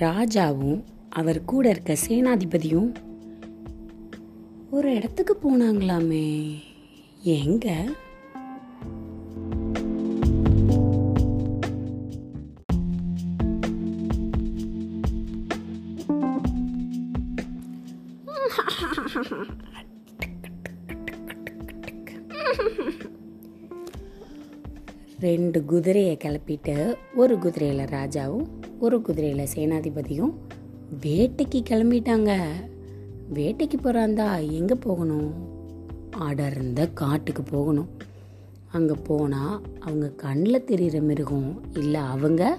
ராஜாவும் அவர் கூட இருக்க சேனாதிபதியும் ஒரு இடத்துக்கு போனாங்களாமே. எங்க? ரெண்டு குதிரையை கிளப்பிட்டு ஒரு குதிரையில் ராஜாவும் ஒரு குதிரையில் சேனாதிபதியும் வேட்டைக்கு கிளம்பிட்டாங்க. வேட்டைக்கு போகிறாந்தா எங்கே போகணும்? அடர்ந்த காட்டுக்கு போகணும். அங்கே போனால் அவங்க கண்ணில் தெரிகிற மிருகம் இல்லை அவங்க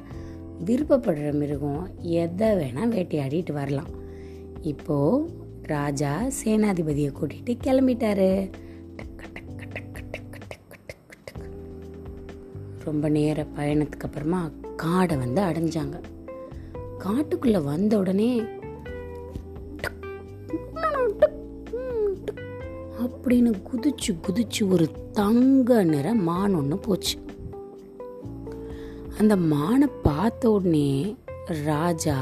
விருப்பப்படுற மிருகம் எதை வேணால் வேட்டையாடிட்டு வரலாம். இப்போது ராஜா சேனாதிபதியை கூட்டிகிட்டு கிளம்பிட்டாரு. ரொம்ப நேர பயணத்துக்கு அப்புறமா காடை வந்து அடைஞ்சாங்க. காட்டுக்குள்ளே வந்த உடனே அப்படின்னு குதிச்சு குதிச்சு ஒரு தங்க நிற மான் ஒன்று போச்சு. அந்த மானை பார்த்த உடனே ராஜா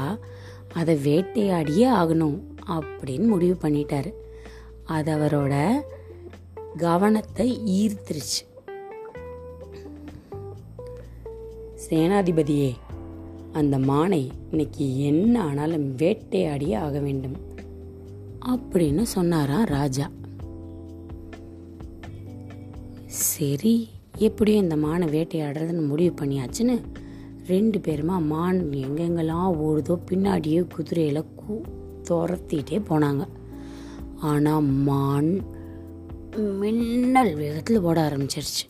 அதை வேட்டையாடியே ஆகணும் அப்படின்னு முடிவு பண்ணிட்டாரு. அது அவரோட கவனத்தை ஈர்த்துருச்சு. சேனாதிபதியே அந்த மானை இன்னைக்கு என்ன ஆனாலும் வேட்டையாடியே ஆக வேண்டும். அப்படின்னு சொன்னாராம் ராஜா. சரி எப்படியும் இந்த மானை வேட்டையாடுறதுன்னு முடிவு பண்ணியாச்சுன்னு ரெண்டு பேருமா மான் எங்கெங்கெல்லாம் ஓடுதோ பின்னாடியே குதிரையில் கூ துரத்திட்டே போனாங்க. ஆனால் மான் மின்னல் வேகத்தில் ஓட ஆரம்பிச்சிருச்சு.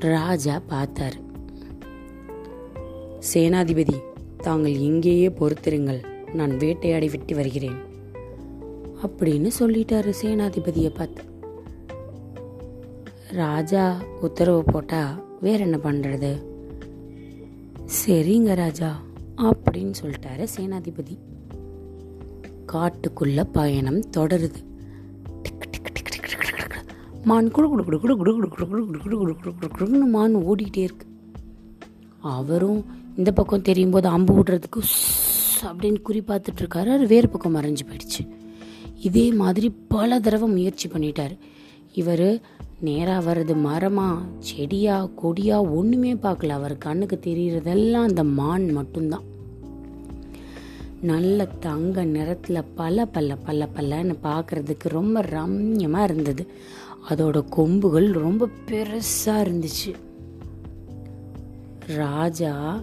ராஜா பார்த்தாரு. சேனாதிபதி தாங்கள் இங்கேயே பொறுத்திருங்கள் நான் வேட்டையாடி விட்டு வருகிறேன் அப்படின்னு சொல்லிட்டாரு சேனாதிபதியை பார்த்து ராஜா உத்தரவு போட்டா வேற என்ன பண்றது சரிங்க ராஜா அப்படின்னு சொல்லிட்டாரு சேனாதிபதி காட்டுக்குள்ள பயணம் தொடருது மான் குடு குடு குடு குடு குடு குடு குடு குடு குடு குடு குடு குடு குடு குடுன்னு மான் ஓடிக்கிட்டே இருக்கு அவரும் இந்த பக்கம் தெரியும் போது அம்பு விடுறதுக்கு அப்படின்னு குறி பார்த்துட்ருக்காரு அவர் வேறு பக்கம் மறைஞ்சு போயிடுச்சு. இதே மாதிரி பல தடவை முயற்சி பண்ணிட்டார். இவர் நேராக வர்றது மரமா செடியா கொடியா ஒன்றுமே பார்க்கல. அவர் கண்ணுக்கு தெரிகிறதெல்லாம் அந்த மான் மட்டும்தான். நல்ல தங்க நிறத்தில் பல பல்ல பல்ல பல்லன்னு பார்க்கறதுக்கு ரொம்ப ரம்யமாக இருந்தது. அதோட கொம்புகள் ரொம்ப பெருசாக இருந்துச்சு. ராஜா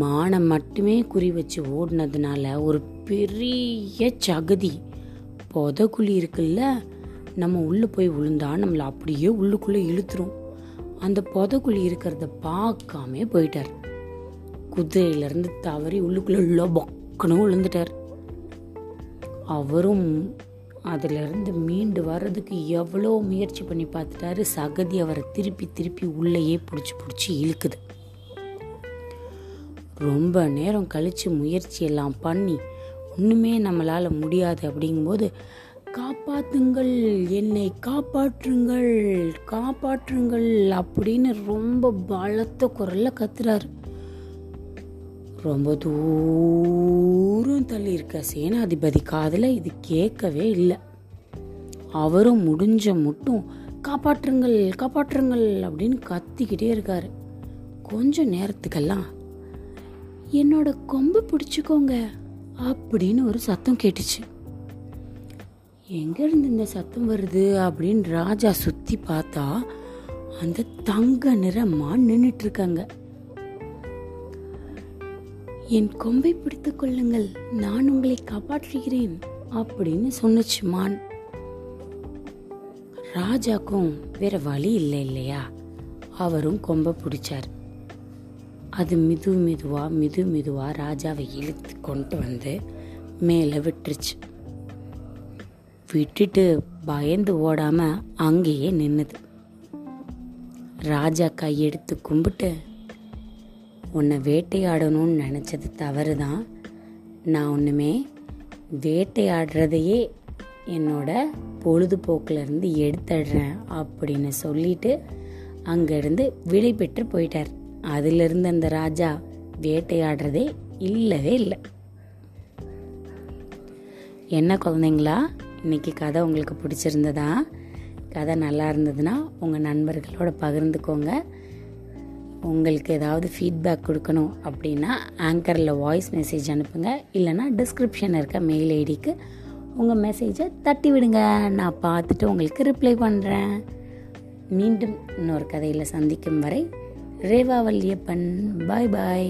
மானை மட்டுமே குறி வச்சு ஓடினதுனால ஒரு பெரிய சகதி. புதக்குழி இருக்குல்ல நம்ம உள்ளே போய் விழுந்தா நம்மளை அப்படியே உள்ளுக்குள்ளே இழுத்துரும். அந்த புதக்குழி இருக்கிறத பார்க்காம போயிட்டார். குதிரையிலேருந்து தவறி உள்ளுக்குள்ளே பக்குன்னு விழுந்துட்டார் அவரும் அதிலிருந்து மீண்டு வர்றதுக்கு எவ்வளோ முயற்சி பண்ணி பார்த்துட்டாரு சகதி அவரை திருப்பி திருப்பி உள்ளேயே பிடிச்சி பிடிச்சி இழுக்குது. ரொம்ப நேரம் கழித்து முயற்சி எல்லாம் பண்ணி ஒன்றுமே நம்மளால் முடியாது அப்படிங்கும்போது காப்பாத்துங்கள் என்னை காப்பாற்றுங்கள் காப்பாற்றுங்கள் அப்படின்னு ரொம்ப பலத்த குரலில் கத்துறாரு. ரொம்ப தூரம் தள்ளி இருக்க சேனாதிபதி காதில் இது கேட்கவே இல்லை. அவரும் முடிஞ்ச மட்டும் காப்பாற்றுங்கள் காப்பாற்றுங்கள் அப்படின்னு கத்திக்கிட்டே இருக்காரு. கொஞ்சம் நேரத்துக்கெல்லாம் என்னோட கொம்பு பிடிச்சிக்கோங்க. அப்படின்னு ஒரு சத்தம் கேட்டுச்சு. எங்கேருந்து இந்த சத்தம் வருது? அப்படின்னு ராஜா சுற்றி பார்த்தா அந்த தங்க நிறமாக நின்றுட்டு இருக்காங்க என் கொம்பை பிடித்து கொள்ளுங்கள் நான் உங்களை காப்பாற்றுகிறேன் அப்படின்னு சொன்னுச்சு மான். ராஜாக்கும் வேற வழி இல்லை இல்லையா? அவரும் கொம்பை பிடிச்சார். அது மிது மெதுவாக மிது மெதுவாக ராஜாவை இழுத்து கொண்டு வந்து மேலே விட்டுருச்சு. விட்டுட்டு பயந்து ஓடாமல் அங்கேயே நின்றுது ராஜா கையெடுத்து கும்பிட்டு உன்னை வேட்டையாடணும்னு நினச்சது தவறு தான் நான் ஒன்றுமே வேட்டையாடுறதையே என்னோட பொழுதுபோக்கில் இருந்து எடுத்துடுறேன் அப்படின்னு சொல்லிட்டு அங்கேருந்து விடை பெற்று போயிட்டார். அதிலிருந்து அந்த ராஜா வேட்டையாடுறதே இல்லவே இல்லை. என்ன குழந்தைங்களா? இன்னைக்கு கதை உங்களுக்கு பிடிச்சிருந்ததா? கதை நல்லா இருந்ததுன்னா உங்கள் நண்பர்களோட பகிர்ந்துக்கோங்க. உங்களுக்கு ஏதாவது ஃபீட்பேக் கொடுக்கணும் அப்படின்னா ஆங்கரில் வாய்ஸ் மெசேஜ் அனுப்புங்க. இல்லைன்னா டிஸ்கிரிப்ஷன் இருக்க மெயில் ஐடிக்கு உங்கள் மெசேஜை தட்டி விடுங்க. நான் பார்த்துட்டு உங்களுக்கு ரிப்ளை பண்ணுறேன் மீண்டும் இன்னொரு கதையில் சந்திக்கும் வரை ரேவா வல்லியப்பன் பாய் பாய்.